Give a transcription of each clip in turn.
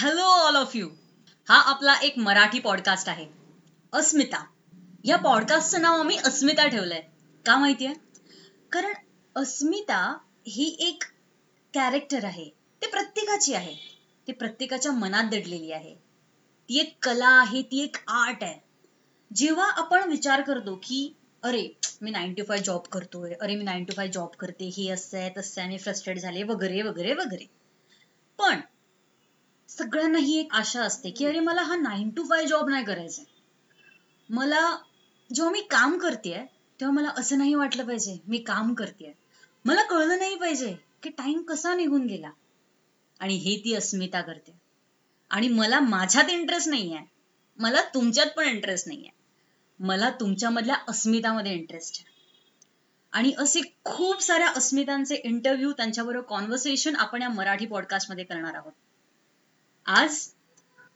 Hello all of you हा आपला एक मराठी पॉडकास्ट आहे. अस्मिता. या पॉडकास्टचं नाव आम्ही अस्मिता ठेवलंय. का माहितीये कारण अस्मिता ही एक कॅरेक्टर आहे. ते प्रत्येकाची आहे. ते प्रत्येकाच्या मनात दडलेली आहे. ती एक कला आहे ती एक आर्ट आहे. जेव्हा आपण विचार करतो की अरे मी नाईन टू फाय जॉब करतोय. अरे मी नाईन टू फाय जॉब करते. हे असं आहे तसं आहे. मी फ्रस्ट्रेट झाले. वगैरे वगैरे वगैरे. पण सगळ्यांना ही एक आशा असते की अरे मला हा नाईन टू फाय जॉब नाही करायचा मला जेव्हा मी काम करते तेव्हा मला असं नाही वाटलं पाहिजे मी काम करते मला कळलं नाही पाहिजे की टाइम कसा निघून गेला. आणि हे ती अस्मिता करते. आणि मला माझ्यात इंटरेस्ट नाही आहे मला तुमच्यात पण इंटरेस्ट नाही आहे मला तुमच्यामधल्या अस्मितामध्ये इंटरेस्ट आहे. आणि असे खूप साऱ्या अस्मितांचे इंटरव्ह्यू त्यांच्याबरोबर कॉन्व्हर्सेशन आपण या मराठी पॉडकास्टमध्ये करणार आहोत. आज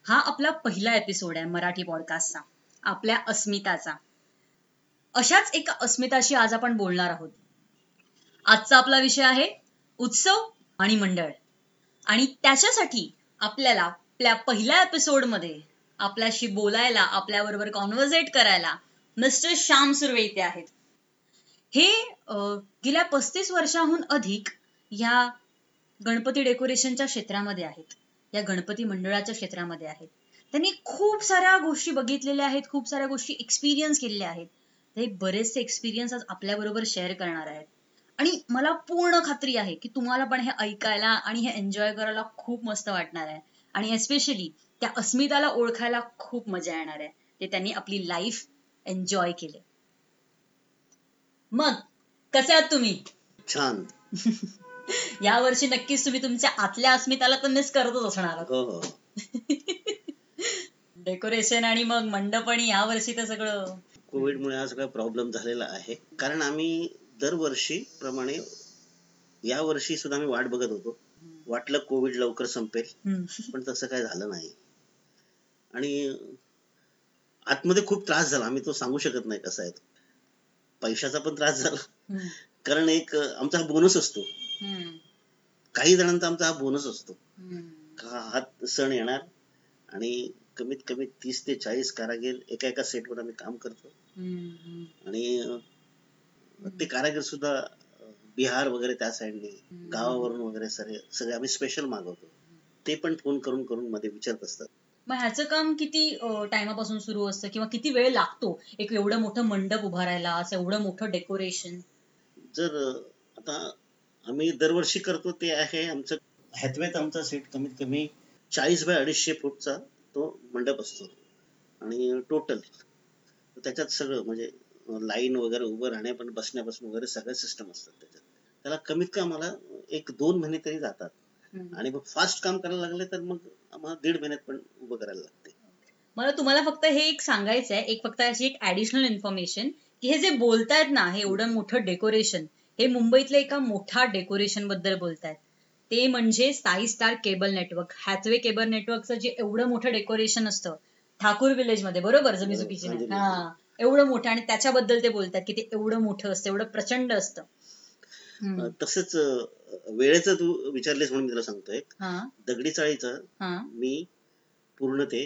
हा आपला पहिला एपिसोड आहे मराठी पॉडकास्टचा आपल्या अस्मिताचा. अशाच एका अस्मिताशी आज आपण बोलणार आहोत. आजचा आपला विषय आहे उत्सव आणि मंडळ. आणि त्याच्यासाठी आपल्याला आपल्या पहिल्या एपिसोडमध्ये आपल्याशी बोलायला आपल्याबरोबर कॉन्व्हर्सेट करायला मिस्टर श्याम सुर्वे इथे आहेत. हे गेल्या पस्तीस वर्षाहून अधिक ह्या गणपती डेकोरेशनच्या क्षेत्रामध्ये आहेत. या गणपती मंडळाच्या क्षेत्रामध्ये आहेत. त्यांनी खूप साऱ्या गोष्टी बघितलेल्या आहेत खूप साऱ्या गोष्टी एक्सपिरियन्स केलेल्या आहेत. ते बरेचसे एक्सपिरियन्स आज आपल्या बरोबर शेअर करणार आहेत. आणि मला पूर्ण खात्री आहे की तुम्हाला पण हे ऐकायला आणि हे एन्जॉय करायला खूप मस्त वाटणार आहे. आणि एस्पेशली त्या अस्मिताला ओळखायला खूप मजा येणार आहे. ते त्यांनी आपली लाईफ एन्जॉय केले. मग कसे आहात तुम्ही? छान. या वर्षी नक्कीच तुम्ही तुमच्या आतल्या अस्मिताला तर मिस करतच असणार. हो हो. डेकोरेशन आणि मग मंडपणी या वर्षी तर सगळं. कोविडमुळे हा सगळा प्रॉब्लेम झालेला आहे. कारण आम्ही दरवर्षी प्रमाणे या वर्षी सुद्धा आम्ही वाट बघत होतो. वाटलं कोविड लवकर संपेल. पण तसं काय झालं नाही. आणि आतमध्ये खूप त्रास झाला. आम्ही तो सांगू शकत नाही कसा आहे. पैशाचा पण त्रास झाला. कारण एक आमचा हा बोनस असतो. काही जणांचा आमचा हा बोनस असतो. का हा सण येणार आणि कमीत कमी तीस ते चाळीस कारागीर एका एका सेटवर आम्ही काम करतो. आणि ते कारागीर सुद्धा बिहार वगैरे त्या साईडने गावावरून वगैरे सगळे सगळे आम्ही स्पेशल मागवतो. ते पण फोन करून करून मध्ये विचारत असतात. मग ह्याचं काम किती टाइमापासून सुरू असतं? किंवा किती वेळ लागतो? एक एवढं मोठं मंडप उभारायला असं एवढं मोठं डेकोरेशन जर आता आम्ही दरवर्षी करतो ते आहे आमचं हॅथवेत आमचा सेट कमीत कमी चाळीस बाय अडीचशे फूटचा तो मंडप असतो. आणि टोटल त्याच्यात सगळं म्हणजे लाईन वगैरे उभं राहण्यापासून बसण्यापासून वगैरे सगळे सिस्टम असतात त्याच्यात. त्याला कमीत कमी आम्हाला एक दोन महिने तरी जातात. आणि मग फास्ट काम करायला लागले तर मग आम्हाला दीड महिन्यात पण उभं करायला लागते. मला तुम्हाला फक्त हे एक सांगायचं आहे एक फक्त अशी एक ऍडिशनल इन्फॉर्मेशन की हे जे बोलतायत ना हे एवढं मोठं डेकोरेशन हे मुंबईतल्या एका मोठ्या डेकोरेशनबद्दल बोलतायत. ते म्हणजे Sai Star cable network Hathway cable नेटवर्कचं जे एवढं मोठं डेकोरेशन असतं ठाकूर विलेजमध्ये बरोबर? जमी चुकीची नाही हा. एवढं मोठं आणि त्याच्याबद्दल ते बोलतात की ते एवढं मोठं असतं एवढं प्रचंड असतं. तसंच वेळेचं तू विचारलेस म्हणून मी तुला सांगतोय दगडी चाळीचं मी पूर्ण ते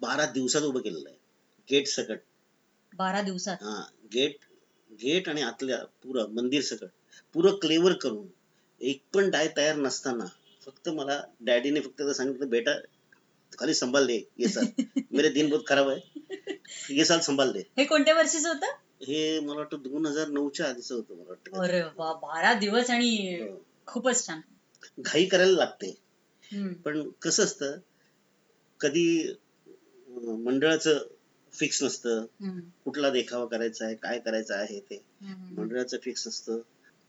बारा दिवसात उभं केलेलं आहे. गेट सकट. बारा दिवसात? हा. गेट गेट आणि आतल्या पुरं मंदिर सकट पुरं क्लेवर करून एक पण डाय तयार नसताना फक्त मला डॅडीने फक्त सांगितलं बेटा खाली संभाल दे ये साल मेरे दिन बहुत खराब आहे. ये साल संभाल दे. हे कोणत्या वर्षीचं होतं? हे मला वाटतं दोन हजार नऊच्या आधीच होतं मला वाटतं. अरे वा बारा दिवस आणि हो. खूपच छान. घाई करायला लागते. पण कसं असतं कधी मंडळाचं फिक्स नसतं. कुठला देखावा करायचा आहे काय करायचं आहे ते. मंडळाचं फिक्स असतं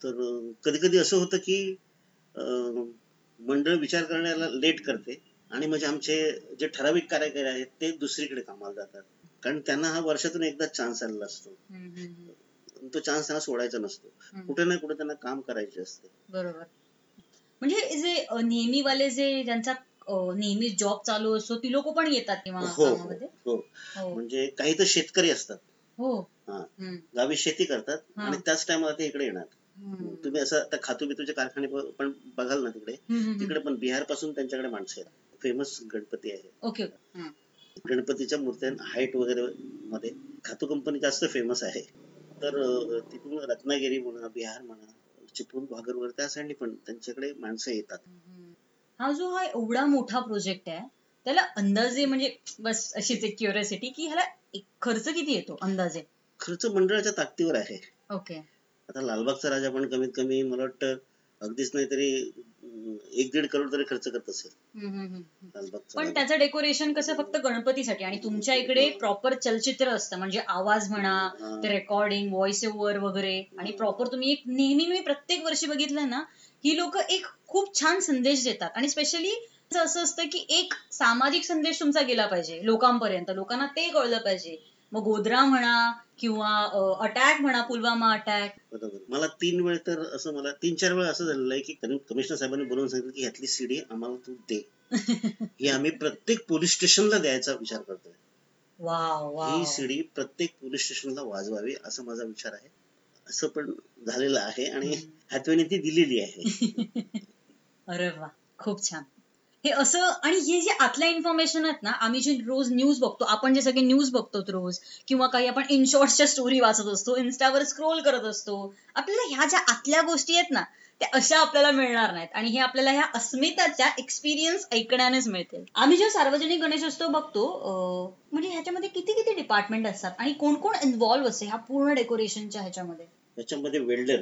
तर कधी कधी असं होतं की मंडळ विचार करण्याला लेट करते आणि म्हणजे आमचे जे ठराविक कार्यकारी आहेत ते दुसरीकडे कामाला जातात. कारण त्यांना हा वर्षातून एकदा चान्स आलेला असतो. तो चान्स त्यांना सोडायचा नसतो. कुठे ना कुठे त्यांना काम करायचे असते. बरोबर. म्हणजे जे नेहमीवाले जे ज्यांचा नेहमी जॉब चालू असतो ती लोक पण येतात किंवा हो हो कामामध्ये. हो. हो. म्हणजे काही तर शेतकरी असतात. हो. हा. गावी शेती करतात. आणि त्याच टायमाला ते इकडे येणार. तुम्ही असं आता खातू बितूचे कारखाने पण बघाल ना तिकडे? तिकडे पण बिहारपासून त्यांच्याकडे माणसं आहेत. फेमस गणपती आहे. ओके. गणपतीच्या मूर्त्या हाईट वगैरे मध्ये खातू कंपनी जास्त फेमस आहे. तर तिथून रत्नागिरी म्हणा बिहार म्हणा चिपळूण भागर वगैरे त्या साईडनी पण त्यांच्याकडे माणसं येतात. हा जो हा एवढा मोठा प्रोजेक्ट आहे त्याला अंदाजे म्हणजे बस अशीच एक क्युरियोसिटी की ह्याला एक खर्च किती येतो अंदाजे? खर्च मंडळाच्या ताकदीवर आहे. ओके आता लालबागचा राजा पण कमीत कमी मला वाटतं अगदीच नाही तरी अं, एक दीड करोड तरी खर्च करत असेल. पण. त्याचं डेकोरेशन कसं फक्त गणपतीसाठी आणि तुमच्या इकडे प्रॉपर चलचित्र असतं म्हणजे आवाज म्हणा. ते रेकॉर्डिंग व्हॉइस ओव्हर वगैरे आणि प्रॉपर तुम्ही एक नेहमी मी प्रत्येक वर्षी बघितलं ना ही लोक एक खूप छान संदेश देतात. आणि स्पेशली असं असतं की एक सामाजिक संदेश तुमचा गेला पाहिजे लोकांपर्यंत. लोकांना ते कळलं पाहिजे. मग गोधरा म्हणा किंवा अटॅक म्हणा पुलवामा अटॅक बरोबर. मला तीन वेळ तर असं मला तीन चार वेळा असं झालेलं आहे की कमिशनर साहेबांनी बोलवून सांगितलं की ह्यातली सीडी आम्हाला तू दे. ही आम्ही प्रत्येक पोलीस स्टेशनला द्यायचा विचार करतोय. ही सीडी प्रत्येक पोलीस स्टेशनला वाजवावी असा माझा विचार आहे. असं पण झालेलं आहे आणि हॅथवेने ती दिलेली आहे. अरे वा खूप छान. हे असं आणि हे जे आतल्या इन्फॉर्मेशन आहेत ना आम्ही जे रोज न्यूज बघतो आपण जे सगळे न्यूज बघतो रोज किंवा काही आपण इनशॉर्ट्सच्या स्टोरी वाचत असतो इन्स्टावर स्क्रोल करत असतो आपल्याला ह्या ज्या आतल्या गोष्टी आहेत ना त्या अशा आपल्याला मिळणार नाहीत. आणि हे आपल्याला ह्या अस्मिताच्या एक्सपिरियन्स ऐकण्यानेच मिळतील. आम्ही जेव्हा सार्वजनिक गणेशोत्सव बघतो म्हणजे ह्याच्यामध्ये किती किती डिपार्टमेंट असतात आणि कोण कोण इन्व्हॉल्व्ह असते ह्या पूर्ण डेकोरेशनच्या ह्याच्यामध्ये? त्याच्यामध्ये वेल्डर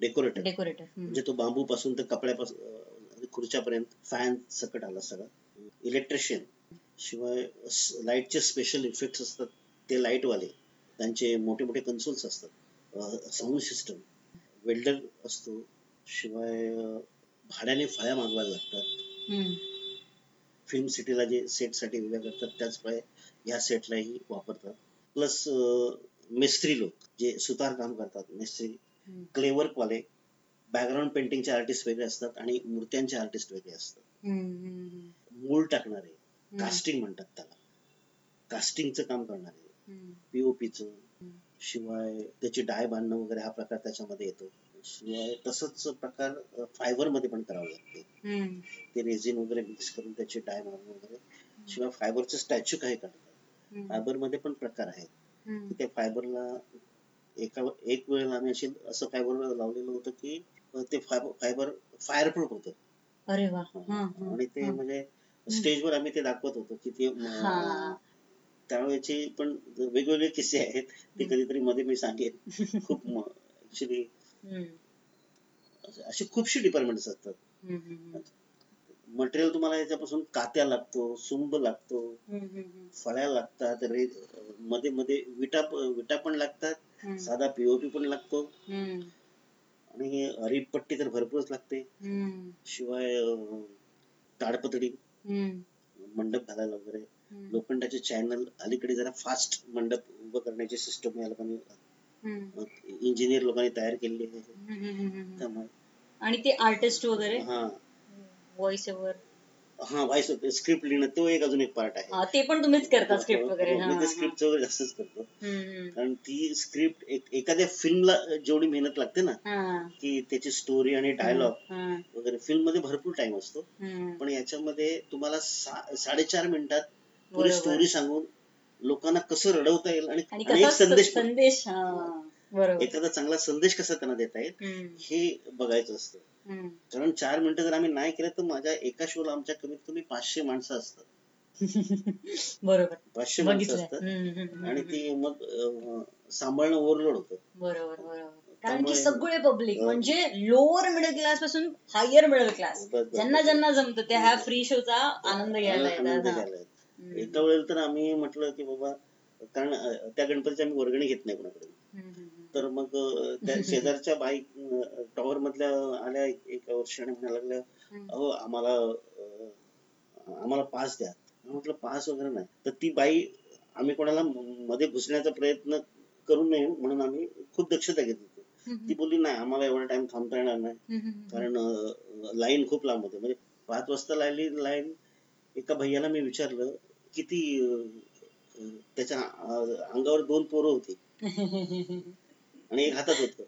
डेकोरेटर. डेकोरेटर. म्हणजे तो बांबू पासून तर कपड्यापासून खुर्च्यापर्यंत फॅन सकट आला सगळा. इलेक्ट्रिशियन. शिवाय लाईटचे स्पेशल इफेक्ट्स असतात. ते लाइट वाले त्यांचे मोठे मोठे कन्सोल्स असतात. साऊंड सिस्टम वेल्डर असतो. शिवाय भाड्याने फळ्या मागवायला लागतात. फिल्म सिटीला जे सेटसाठी उभ्या करतात त्याच फळे या सेटलाही वापरतात. प्लस मिस्त्री लोक जे सुतार काम करतात मिस्त्री क्लेवर्क वाले बॅकग्राऊंड पेंटिंगचे आर्टिस्ट वेगळे असतात आणि मूर्त्यांचे आर्टिस्ट वेगळे असतात. मूळ टाकणारे कास्टिंग म्हणतात त्याला. कास्टिंगचं काम करणारे पीओपीचं शिवाय त्याची डाय बांधणं वगैरे हा प्रकार त्याच्यामध्ये येतो. शिवाय तसंच प्रकार फायबरमध्ये पण करावं लागते. ते रेझिन वगैरे मिक्स करून त्याची डाय मारणं वगैरे. शिवाय फायबरचे स्टॅच्यू काही काढतात फायबरमध्ये पण प्रकार आहेत. त्या फायबरला एका एक वेळेला आम्ही अशी असं फायबर लावलेलं होतं की ते फायबर फायर प्रूफ होतं. अरे वा. आणि ते. म्हणजे स्टेजवर आम्ही ते दाखवत होतो की ते हा. त्यावेळेचे पण वेगवेगळे किस्से आहेत. ते कधीतरी मध्ये मी सांगेन. खूप ऍक्च्युली अशी खूपशी डिपार्टमेंट असतात. मटेरियल तुम्हाला याच्यापासून कात्या लागतो सुंब लागतो फळ्या लागतात मध्ये मध्ये विटा विटा पण लागतात साधा पीओपी पण लागतो. आणि हरिपट्टी तर भरपूरच लागते. शिवाय हम्म, मंडप घालायला वगैरे. लोखंडाचे चॅनल अलीकडे जरा फास्ट मंडप उभं करण्याची सिस्टम या लोकांनी इंजिनियर लोकांनी तयार केलेली आहे. त्यामुळे. आणि ते आर्टिस्ट वगैरे? हा. व्हॉइस ओव्हर हा व्हायस स्क्रिप्ट लिहिणं तो एक अजून एक पार्ट आहे. ते पण तुम्हीच करता स्क्रिप्ट वगैरे. हा, मी ते हा. स्क्रिप्ट वगैरे जास्तच करतो. कारण ती स्क्रिप्ट एखाद्या फिल्मला जेवढी मेहनत लागते ना की त्याची स्टोरी आणि डायलॉग वगैरे फिल्ममध्ये भरपूर टाइम असतो. पण याच्यामध्ये तुम्हाला साडेचार मिनिटात पुरी. स्टोरी सांगून लोकांना कसं रडवता येईल आणि संदेश संदेश एखादा चांगला संदेश कसा त्यांना देता येईल हे बघायचं असतं. कारण चार मिनिटं जर आम्ही नाही केलं तर माझ्या एका शोला आमच्या कमीत कमी पाचशे माणसं असतात. बरोबर. पाचशे माणसं असतात. आणि. ती मग सांभाळणं ओव्हरलोड होतं. बरोबर बरोबर. कारण की सगळे पब्लिक. म्हणजे लोअर मिडल क्लासपासून हायर मिडल क्लास ज्यांना. ज्यांना जमतं त्या ह्या फ्री शोचा आनंद घ्यायला एका वेळेला तर आम्ही म्हटलं की बाबा कारण त्या गणपतीची आम्ही वर्गणी घेत नाही कोणाकडे. तर मग त्या शेजारच्या बाईक टॉवर मधल्या आल्या एक- एका वर्षी आणि म्हणायला लागल्या. अहो आम्हाला आम्हाला पास द्या. म्हटलं पास वगैरे नाही. तर ती बाई आम्ही कोणाला मध्ये घुसण्याचा प्रयत्न करू नये म्हणून आम्ही खूप दक्षता घेत होतो. ती बोलली नाही आम्हाला एवढा टाइम थांबता येणार नाही. कारण लाईन खूप लांब होते. म्हणजे पाच वाजता लागली लाईन एका भैयाला मी विचारलं किती त्याच्या अंगावर दोन पोरं होती. आणि एक हातात होतं.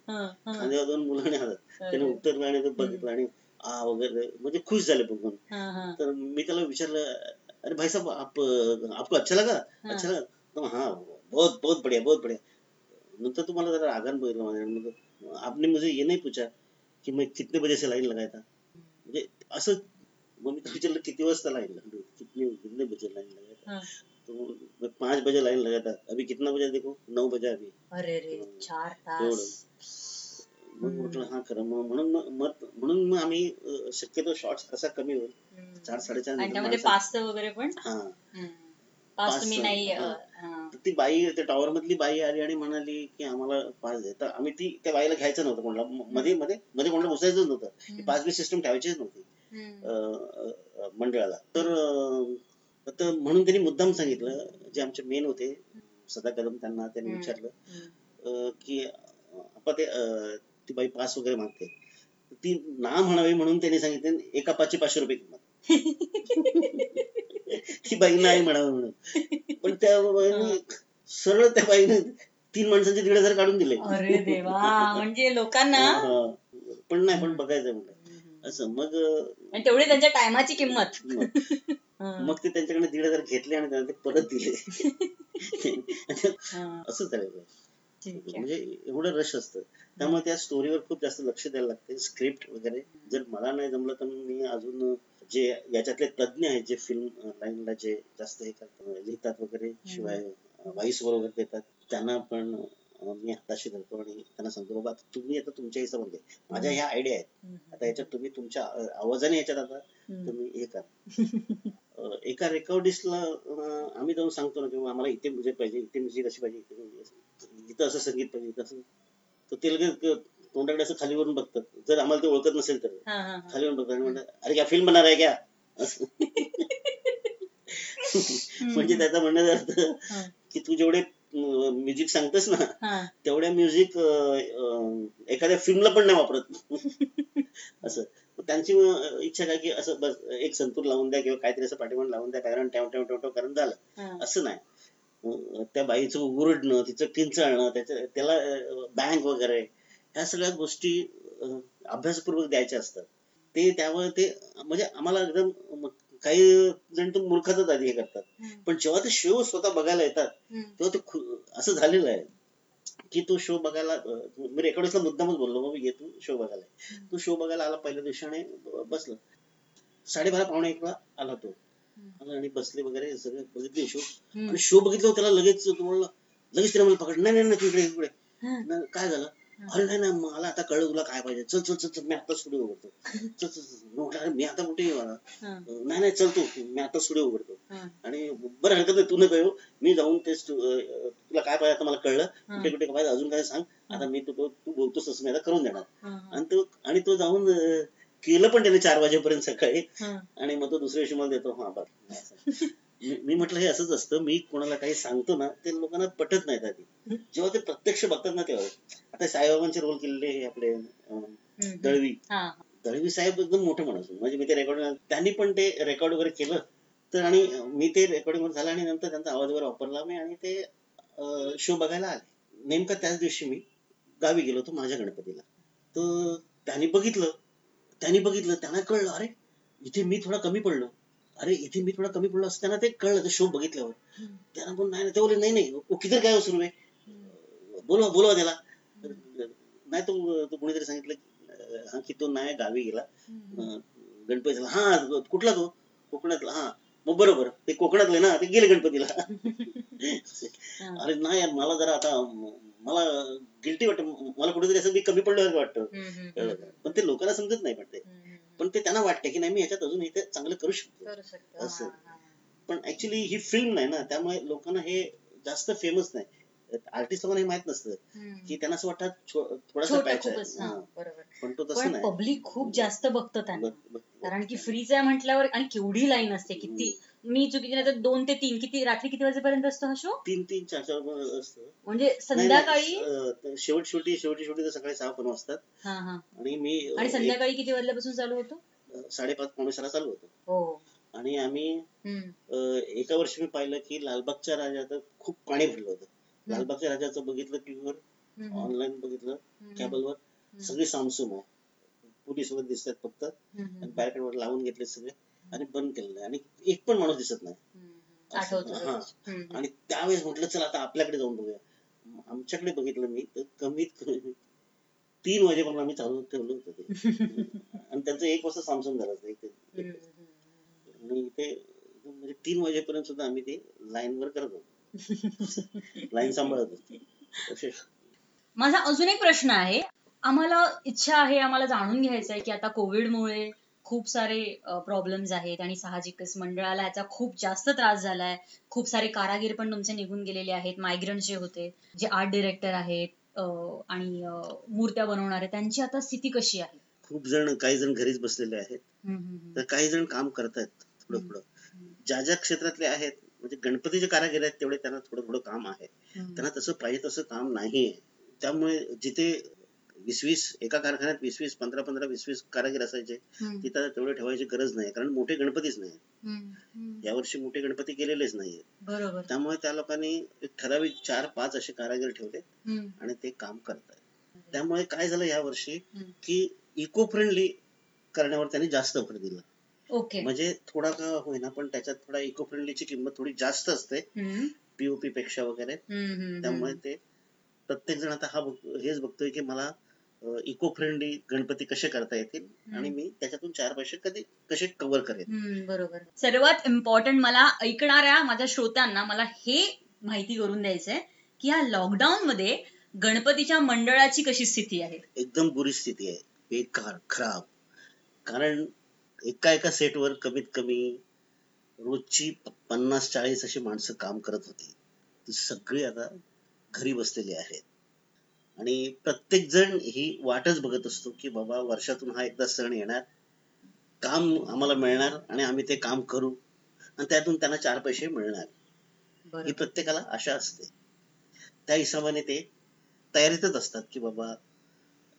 खांद्यावर दोन मुलांनी हातात त्याने. उत्तर आणि ते बघितलं आणि आ वगैरे म्हणजे खुश झाले बघून. तर मी त्याला विचारलं अरे भाई साहब आप आपको अच्छा लगा. अच्छा लगा तो हाँ बहुत बहुत बढ़िया बहुत बढ़िया नंतर तुम्हाला जरा रागान बघितलं माझ्या आपने मुझे ये नहीं पूछा कि मैं कितने बजे से लाइन लगाया था म्हणजे असं मग मी विचारलं किती वाजता लाईन लागली कितने कितने बजे लाइन लगाया था हं. तो पाँच बजे लाइन लगाया था। अभी कितना बजा देखो? नऊ बजा अभी। अरे रे चार. तास। मग म्हटलं हा खरं मग म्हणून मग- म्हणून मग आम्ही शक्यतो शॉर्ट्स कसा कमी होईल? हं. चार साडेचार पास्त वगैरे पण? हा. ती बाई त्या टॉवर मधली बाई आली आणि म्हणाली की आम्हाला पास द्या तर आम्ही ती त्या बाईला घ्यायचं नव्हतं कोणाला मध्ये मध्ये मध्ये कोणाला घुसायचंच नव्हतं. पास बी सिस्टम ठेवायचीच नव्हती. मंडळाला. तर तर म्हणून त्यांनी मुद्दाम सांगितलं जे आमचे मेन होते सदा कदम त्यांना त्यांनी. विचारलं. अं, की ते ती बाई पास वगैरे मागते ती ना म्हणावी म्हणून त्यांनी सांगितलं एका पाचशे पाचशे रुपये किंमत ती बाई नाही म्हणावी म्हणून पण त्या बाईने सरळ त्या बाईने तीन माणसांचे दीड हजार काढून दिले अरे देवा म्हणजे लोकांना. पण नाही पण बघायचं म्हणलं. असं मग तेवढी त्यांच्या टायमाची किंमत मग ते त्यांच्याकडे दीड हजार घेतले आणि त्यांना ते परत दिले. असं झालेलं म्हणजे एवढं रश असतं. त्यामुळे त्या स्टोरीवर खूप जास्त लक्ष द्यायला लागते. स्क्रिप्ट वगैरे जर मला नाही जमलं तर मी अजून जे याच्यातले तज्ञ आहेत जे फिल्म लाईनला जे जास्त हे करतात लिहितात वगैरे शिवाय व्हाईस बरोबर देतात त्यांना पण मी हाताशी धरतो आणि त्यांना सांगतो बाबा तुम्ही आता तुमच्या हिशोबाने. माझ्या ह्या आयडिया आहेत. आता याच्यात तुम्ही तुमच्या आवाजाने याच्यात आता. तुम्ही हे करा. एका रेकॉर्डिस्टला आम्ही जाऊन सांगतो ना किंवा आम्हाला इथे म्युझिक पाहिजे इथे म्युझिक अशी पाहिजे इथे अशी- इथं असं संगीत पाहिजे इथं असं तर ते लगेच तोंडाकडे असं खाली वरून बघतात जर आम्हाला ते ओळखत नसेल तर हं, हं, हं. खाली वरून बघतात आणि म्हणतात अरे क्या फिल्म बना रहा है क्या असं. म्हणजे त्याचा म्हणण्याचा अर्थ. की तू जेवढे म्युझिक सांगतोस ना. तेवढ्या म्युझिक एखाद्या फिल्मला पण नाही वापरत असं त्यांची इच्छा काय की असं बस एक संतूर लावून द्या किंवा काहीतरी असं पाठीमागे लावून द्या कारण टॅव टॅव टॅव कारण झालं. असं नाही त्या बाईचं उरडणं तिचं किंचाळणं त्याच्या त्याला बँक वगैरे ह्या सगळ्या गोष्टी अभ्यासपूर्वक द्यायच्या असतात ते त्यामुळे ते म्हणजे आम्हाला एकदम काही जण तर मूर्खातच आधी हे करतात. पण जेव्हा ते शो स्वतः बघायला येतात. तेव्हा ते असं झालेलं आहे की तो शो बघायला मी रेकॉर्डर्सला मुद्दामच बोललो बाबा ये तू शो बघायला. तो शो बघायला आला पहिल्या दिवशी आणि बसलं. साडेबारा पावणे एकला आला तो. आणि बसले वगैरे सगळे बघितले शो. आणि शो बघितलं त्याला लगेच तुम्हाला लगेच तिने मला पकड नाही नाही नाही, तू इकडे इकडे. नाही, काय झालं? अरे नाही नाही मला आता कळलं तुला काय पाहिजे. चल चल चल चल मी आता स्टुडिओ उघडतो. चल चल म्हटलं, मी आता कुठे. नाही नाही चल तू मी आता स्टुडिओ उघडतो. आणि बरं हरकत नाही तू नको येऊ. मी जाऊन ते तुला काय पाहिजे आता मला कळलं. कुठे कुठे काय पाहिजे अजून काय सांग. आता मी तू तू बोलतोस तसं मी आता करून देणार. आणि तो आणि तो जाऊन केलं पण त्याने चार वाजेपर्यंत सकाळी. आणि मग तो दुसऱ्या दिवशी मला देतो. हा बघ. मी म्हटलं हे असंच असतं. मी कोणाला काही सांगतो ना ते लोकांना पटत नाहीत आधी. जेव्हा ते प्रत्यक्ष बघतात ना तेव्हा. आता साईबाबांचे रोल केलेले हे आपले. दळवी. दळवी साहेब एकदम मोठे माणूस. म्हणजे मी ते रेकॉर्ड त्यांनी पण ते रेकॉर्ड वगैरे केलं. तर आणि मी ते रेकॉर्डिंग वगैरे झालं आणि नंतर त्यांचा आवाज वगैरे वापरला मी आणि ते शो बघायला आले. नेमका त्याच दिवशी मी गावी गेलो होतो माझ्या गणपतीला. तर त्यांनी बघितलं. त्यांनी बघितलं. त्यांना कळलं अरे इथे मी थोडा कमी पडलो. अरे इथे मी थोडा कमी पडलो असं त्यांना ते कळलं ते शो बघितल्यावर. हं. त्यांना पण नाही ते बोलले नाही नाही वो किधर काय सुरू आहे. बोलवा बोलवा त्याला. नाही तो तो कोणीतरी सांगितलं हा की तो नाही गावी गेला. हं. गणपती झाला हा कुठला तो? कोकणातला. हा. मग बरोबर. ते कोकणातले ना ते गेले गणपतीला. हं. अरे नाही यार मला जरा आता मला गिल्टी वाटतं. मला कुठेतरी असं मी कमी पडल्यासारखं वाटतं. हं. हं. पण ते लोकांना समजत नाही पण ते. हं. पण ते त्यांना वाटते की नाही मी ह्याच्यात अजून इथे चांगलं करू शकतो. असं. पण ऍक्च्युली ही फिल्म नाही ना त्यामुळे लोकांना हे जास्त फेमस नाही. आर्टिस्ट लोकांना माहीत नसतं. की त्यांना असं वाटतं छो- थोडासा पॅच पण तो तसं नाही. पब्लिक खूप जास्त बघतं त्यांना. कारण की फ्रीच आहे म्हटल्यावर आणि केवढी लाईन असते. किती मी चुकीची तर दोन ते तीन किती रात्री किती वाजेपर्यंत असतो हा शो तीन तीन चार चार असतं. म्हणजे संध्याकाळी? शेवट शेवटी शेवटी शेवटी तर सकाळी सहा पण वाजतात. आणि मी आणि संध्याकाळी किती वाजल्यापासून चालू होतो? साडेपाच पावणे सहाला चालू होतो. हो. आणि आम्ही एका वर्षी मी पाहिलं की लालबागच्या राजाचं खूप पाणी भरलं होतं. लालबागच्या राजाचं बघितलं टीव्हीवर. ऑनलाईन बघितलं. केबलवर. सगळी सामसूम आहे. पोलीस वगैरे दिसतात फक्त. आणि बॅरिकेड वर लावून घेतले सगळे आणि बंद केलेलं आहे. आणि एक पण माणूस दिसत नाही. हा. आणि त्यावेळेस म्हटलं चला आता आपल्याकडे जाऊन बघूया. आमच्याकडे बघितलं मी तर कमीत कमी तीन वाजेपर्यंत आम्ही चालू ठेवलं होतं ते. आणि त्यांचं एक वाजता सॅमसंग झालं. आणि ते म्हणजे तीन वाजेपर्यंत सुद्धा आम्ही ते लाईन वर करत होतो. लाईन सांभाळत माझा अजून एक प्रश्न आहे. आम्हाला इच्छा आहे आम्हाला जाणून घ्यायचं आहे की आता कोविडमुळे खूप सारे प्रॉब्लेम्स आहेत आणि साहजिकच मंडळाला याचा खूप जास्त त्रास झालाय. खूप सारे कारागीर पण तुमचे निघून गेलेले आहेत. मायग्रंट जे होते जे आर्ट डिरेक्टर आहेत आणि मूर्त्या बनवणारे त्यांची आता स्थिती कशी आहे? खूप जण काही जण घरीच बसलेले आहेत. तर काही जण काम करतायत थोडं. थोडं. ज्या ज्या क्षेत्रातले आहेत म्हणजे गणपतीचे कारागीर आहेत तेवढे त्यांना थोडं थोडं काम आहे. त्यांना तसं पाहिजे तसं काम नाहीये. त्यामुळे जिथे वीस वीस एका कारखान्यात वीस वीस पंधरा पंधरा वीस वीस कारागीर असायचे तिथं तेवढे ठेवायची गरज नाही. कारण मोठे गणपतीच नाही. यावर्षी मोठे गणपती केलेलेच नाहीये त्यामुळे त्या लोकांनी एक ठराविक चार पाच असे कारागीर ठेवले आणि ते काम करतायत. त्यामुळे काय झालं या वर्षी. की इको फ्रेंडली करण्यावर त्यांनी जास्त भर दिला. ओके. म्हणजे थोडा का होईना पण त्याच्यात थोडा इको फ्रेंडलीची किंमत थोडी जास्त असते. पीओपी पेक्षा वगैरे. त्यामुळे. ते प्रत्येक जण आता हा हेच बघतोय की मला इको फ्रेंडली गणपती कसे करता येतील आणि मी त्याच्यातून चार पैसे कधी कसे कव्हर करेन? बरोबर. सर्वात इम्पॉर्टंट मला ऐकणाऱ्या माझ्या श्रोत्यांना मला हे माहिती करून द्यायचंय की या लॉकडाऊन मध्ये गणपतीच्या मंडळाची कशी स्थिती आहे? एकदम बुरी स्थिती आहे. बेकार खराब. कारण एका एका सेटवर कमीत कमी रोजची पन्नास चाळीस अशी माणसं काम करत होती. ती सगळी आता घरी बसलेली आहेत. आणि प्रत्येक जण ही वाटच बघत असतो की बाबा वर्षातून हा एकदा सण येणार. काम आम्हाला मिळणार आणि आम्ही ते काम करू. आणि त्यातून त्यांना चार पैसे मिळणार. ही प्रत्येकाला आशा असते. त्या हिशोबाने ते तयारीतच असतात की बाबा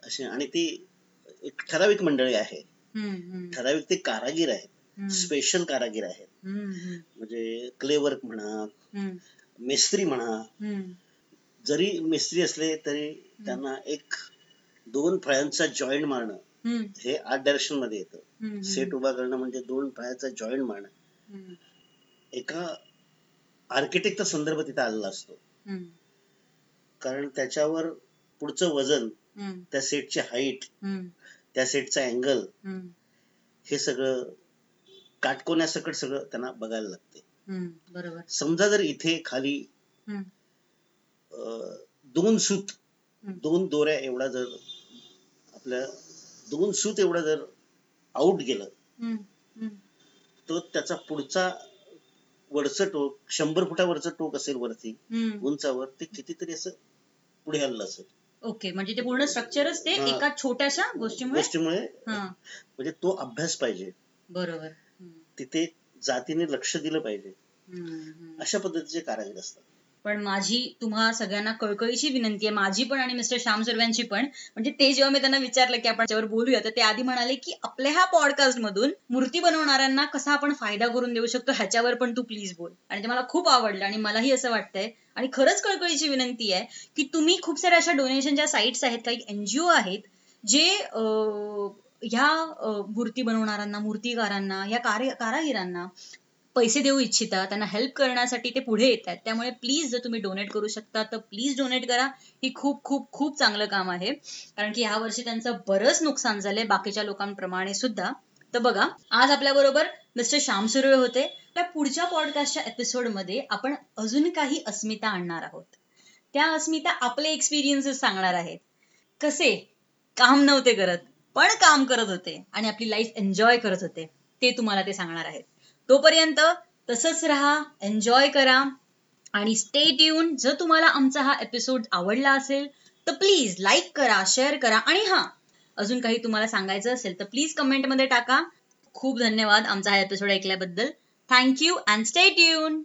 असे आणि ती एक ठराविक मंडळी आहे. ठराविक ते कारागीर आहेत. स्पेशल कारागीर आहेत. म्हणजे क्ले वर्क म्हणा मिस्त्री म्हणा जरी मिस्त्री असले तरी त्यांना एक दोन फळ्यांचा जॉईंट मारणं हे आर्ट डायरेक्शनमध्ये येतं. सेट उभा करणं म्हणजे दोन फळ्याचा जॉईंट मारणं. एका आर्किटेक्टचा संदर्भ तिथे आलेला असतो. कारण त्याच्यावर पुढचं वजन त्या सेटची हाईट त्या सेटचा अँगल हे सगळं काटकोण्यासकट सगळं त्यांना बघायला लागते. बरोबर. समजा जर इथे खाली दोन सूत. दोन दोऱ्या एवढा जर आपल्या दोन सूत एवढा जर आउट गेलं तर त्याचा पुढचा वरचं टोक शंभर फुटावरचं टोक असेल वरती. उंचावर ते कितीतरी असं पुढे हल्लं असेल. ओके म्हणजे ते पूर्ण स्ट्रक्चरच ते. एका छोट्याशा गोष्टीमुळे? गोष्टीमुळे हा. म्हणजे तो अभ्यास पाहिजे. बरोबर. तिथे जातीने लक्ष दिलं पाहिजे. अशा पद्धतीचे कारागीर असतात. पण माझी तुम्हा सगळ्यांना कळकळीची विनंती आहे. माझी पण आणि मिस्टर श्याम सर्वांची पण. म्हणजे ते जेव्हा मी त्यांना विचारलं की आपण त्याच्यावर बोलूया तर ते आधी म्हणाले की आपल्या ह्या पॉडकास्ट मधून मूर्ती बनवणाऱ्यांना कसा आपण फायदा करून देऊ शकतो ह्याच्यावर पण तू प्लीज बोल. आणि ते मला खूप आवडलं आणि मलाही असं वाटतंय. आणि खरंच कळकळीची विनंती आहे की तुम्ही खूप साऱ्या अशा डोनेशनच्या साईट्स आहेत काही एनजीओ आहेत जे ह्या मूर्ती बनवणाऱ्यांना मूर्तिकारांना या कार्य कारागिरांना पैसे देऊ इच्छिता त्यांना हेल्प करण्यासाठी ते पुढे येत आहेत त्यामुळे प्लीज जर तुम्ही डोनेट करू शकता तर प्लीज डोनेट करा. ही खूप खूप खूप चांगलं काम आहे. कारण की ह्या वर्षी त्यांचं बरंच नुकसान झालंय बाकीच्या लोकांप्रमाणे सुद्धा. तर बघा आज आपल्याबरोबर मिस्टर श्याम सुर्वे होते. त्या पुढच्या पॉडकास्टच्या एपिसोडमध्ये आपण अजून काही अस्मिता आणणार आहोत. त्या अस्मिता आपले एक्सपिरियन्सेस सांगणार आहेत. कसे? काम नव्हते करत पण काम करत होते. आणि आपली लाईफ एन्जॉय करत होते. ते तुम्हाला ते सांगणार आहेत. तोपर्यंत तसंच राहा एन्जॉय करा आणि स्टे ट्यून जर तुम्हाला आमचा हा एपिसोड आवडला असेल तर प्लीज लाईक करा शेअर करा आणि हा अजून काही तुम्हाला सांगायचं असेल तर प्लीज कमेंटमध्ये टाका. खूप धन्यवाद आमचा हा एपिसोड ऐकल्याबद्दल. Thank you and stay tune